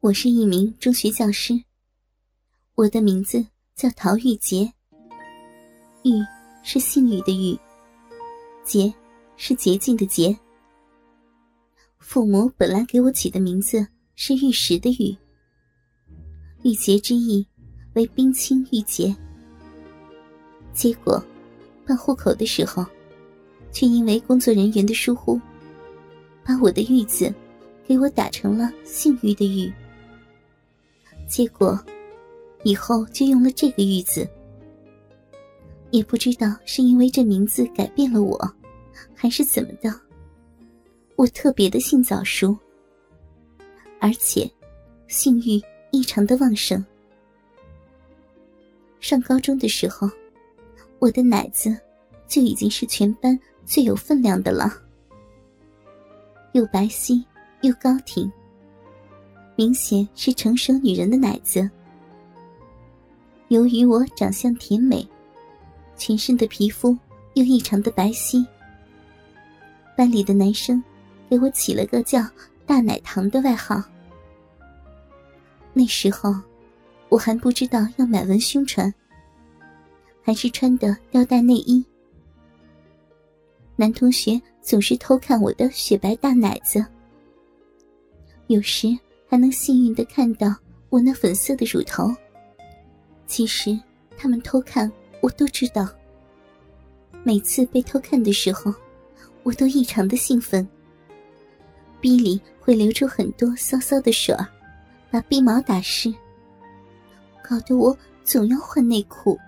我是一名中学教师，我的名字叫陶玉洁。玉是姓玉的玉，洁是洁净的洁。父母本来给我起的名字是玉石的玉，玉洁之意为冰清玉洁。结果办户口的时候，却因为工作人员的疏忽，把我的玉字给我打成了姓玉的玉。结果，以后就用了这个玉字。也不知道是因为这名字改变了我，还是怎么的。我特别的性早熟，而且性欲异常的旺盛。上高中的时候，我的奶子就已经是全班最有分量的了，又白皙又高挺。明显是成熟女人的奶子。由于我长相甜美，全身的皮肤又异常的白皙，班里的男生给我起了个叫“大奶糖”的外号。那时候我还不知道要买文胸穿，还是穿的吊带内衣。男同学总是偷看我的雪白大奶子，有时。还能幸运的看到我那粉色的乳头。其实他们偷看我都知道。每次被偷看的时候，我都异常的兴奋。逼里会流出很多骚骚的水，把逼毛打湿，搞得我总要换内裤。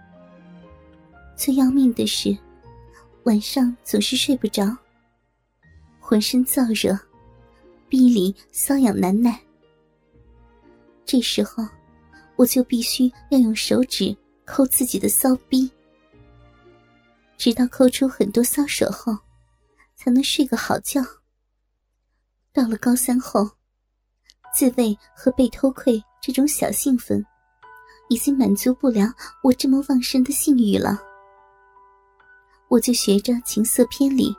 最要命的是，晚上总是睡不着，浑身燥热，逼里瘙痒难耐。这时候，我就必须要用手指抠自己的骚逼，直到抠出很多骚手后，才能睡个好觉。到了高三后，自慰和被偷窥这种小兴奋，已经满足不了我这么旺盛的性欲了。我就学着情色片里，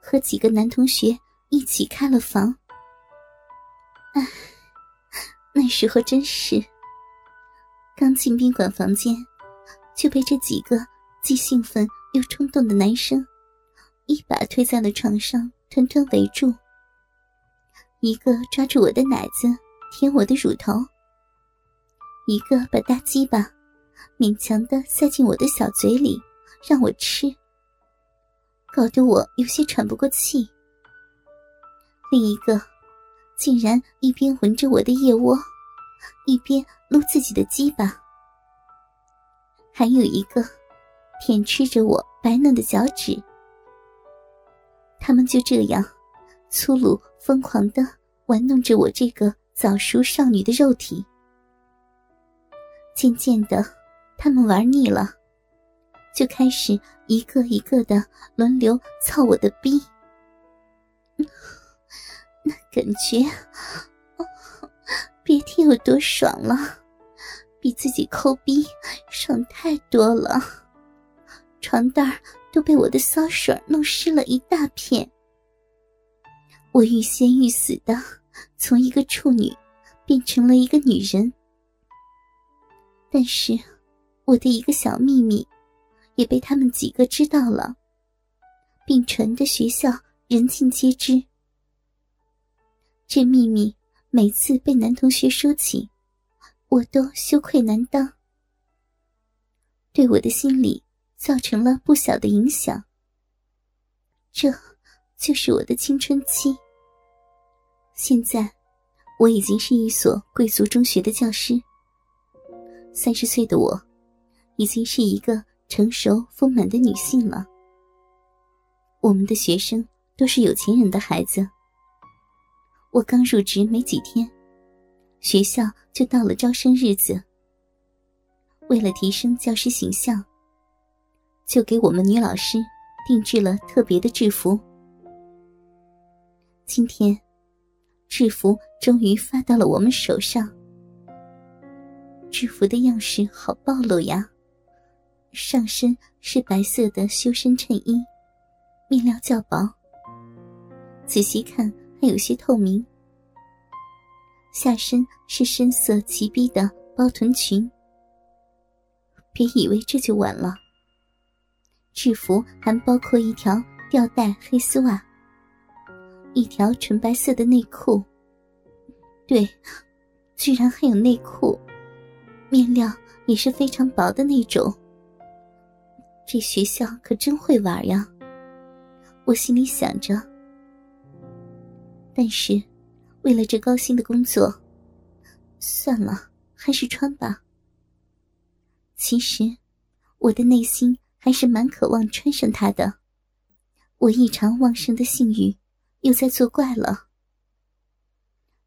和几个男同学一起开了房。唉。那时候真是，刚进宾馆房间，就被这几个既兴奋又冲动的男生一把推在了床上，团团围住。一个抓住我的奶子，舔我的乳头；一个把大鸡巴勉强的塞进我的小嘴里，让我吃，搞得我有些喘不过气。另一个。竟然一边闻着我的腋窝，一边撸自己的鸡巴，还有一个舔吃着我白嫩的脚趾。他们就这样粗鲁疯狂的玩弄着我这个早熟少女的肉体。渐渐的，他们玩腻了，就开始一个一个的轮流操我的逼。感觉，别提有多爽了，比自己抠逼爽太多了。床单都被我的骚水弄湿了一大片。我欲仙欲死的从一个处女变成了一个女人，但是我的一个小秘密也被他们几个知道了，并传的学校人尽皆知。这秘密每次被男同学说起，我都羞愧难当，对我的心理造成了不小的影响。这，就是我的青春期。现在，我已经是一所贵族中学的教师。三十岁的我，已经是一个成熟丰满的女性了。我们的学生都是有钱人的孩子。我刚入职没几天，学校就到了招生日子。为了提升教师形象，就给我们女老师定制了特别的制服。今天，制服终于发到了我们手上。制服的样式好暴露呀！上身是白色的修身衬衣，面料较薄。仔细看。还有些透明，下身是深色齐逼的包臀裙。别以为这就完了，制服还包括一条吊带黑丝袜，一条纯白色的内裤。对，居然还有内裤，面料也是非常薄的那种。这学校可真会玩呀！我心里想着。但是，为了这高薪的工作，算了，还是穿吧。其实，我的内心还是蛮渴望穿上它的。我异常旺盛的性欲又在作怪了，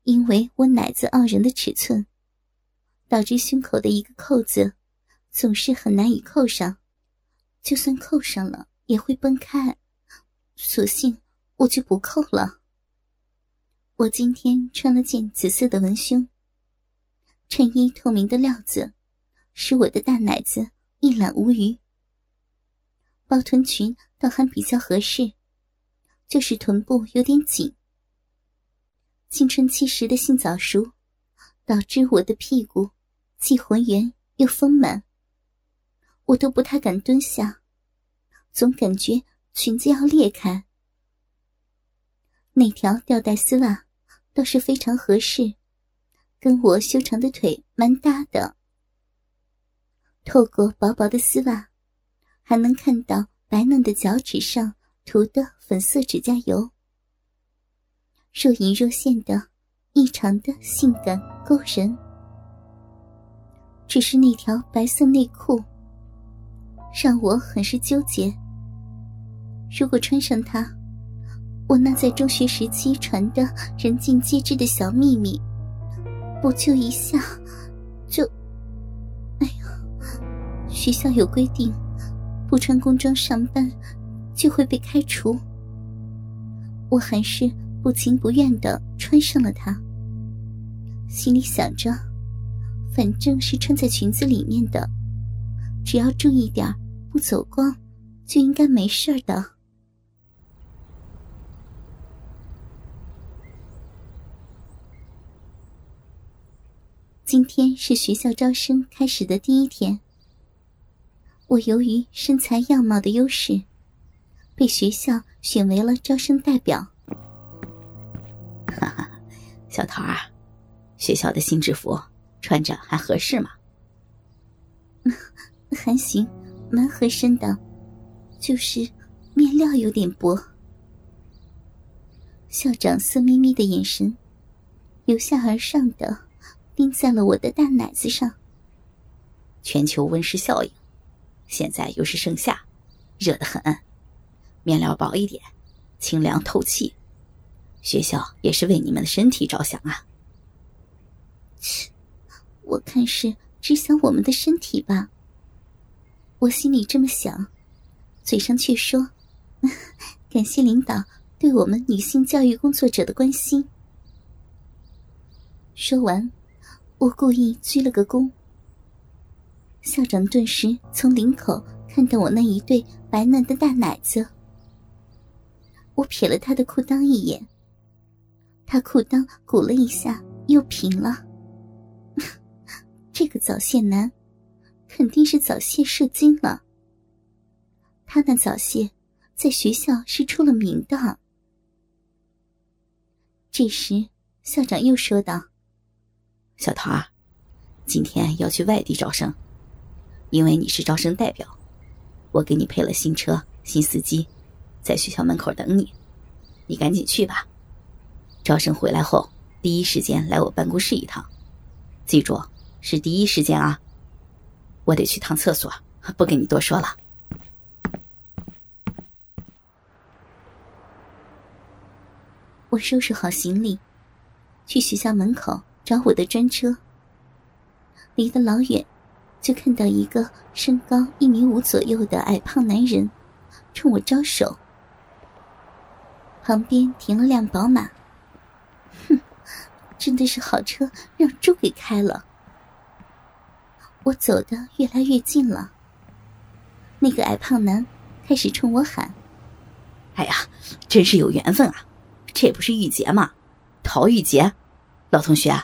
因为我奶子傲人的尺寸，导致胸口的一个扣子总是很难以扣上，就算扣上了也会崩开，索性我就不扣了。我今天穿了件紫色的文胸，衬衣透明的料子。使我的大奶子一览无余。包臀裙倒还比较合适，就是臀部有点紧。青春期时的性早熟，导致我的屁股既浑圆又丰满，我都不太敢蹲下，总感觉裙子要裂开。那条吊带丝袜倒是非常合适，跟我修长的腿蛮搭的。透过薄薄的丝袜，还能看到白嫩的脚趾上涂的粉色指甲油，若隐若现的，异常的性感勾人。只是那条白色内裤，让我很是纠结。如果穿上它，我那在中学时期传的人尽皆知的小秘密，不就一下就……哎呀！学校有规定，不穿工装上班就会被开除。我还是不情不愿的穿上了它，心里想着，反正是穿在裙子里面的，只要注意点不走光，就应该没事的。今天是学校招生开始的第一天。我由于身材样貌的优势，被学校选为了招生代表。哈哈，小桃儿，学校的新制服穿着还合适吗？还行，蛮合身的，就是面料有点薄。校长色眯眯的眼神，由下而上的盯在了我的大奶子上。全球温室效应。现在又是盛夏，热得很，面料薄一点，清凉透气。学校也是为你们的身体着想啊。我看是只想我们的身体吧。我心里这么想，嘴上却说：“ 感谢领导对我们女性教育工作者的关心。”说完，我故意鞠了个躬。校长顿时从领口看到我那一对白嫩的大奶子，我瞥了他的裤裆一眼，他裤裆鼓了一下，又平了。这个早泄男，肯定是早泄射精了。他那早泄，在学校是出了名的。这时，校长又说道：“小桃儿，今天要去外地招生。”因为你是招生代表，我给你配了新车、新司机，在学校门口等你。你赶紧去吧。招生回来后，第一时间来我办公室一趟，记住是第一时间啊。我得去趟厕所，不跟你多说了。我收拾好行李，去学校门口找我的专车。离得老远。就看到一个身高一米五左右的矮胖男人，冲我招手。旁边停了辆宝马。哼，真的是好车让猪给开了。我走的越来越近了。那个矮胖男开始冲我喊：“哎呀，真是有缘分啊！这不是玉洁吗？陶玉洁，老同学，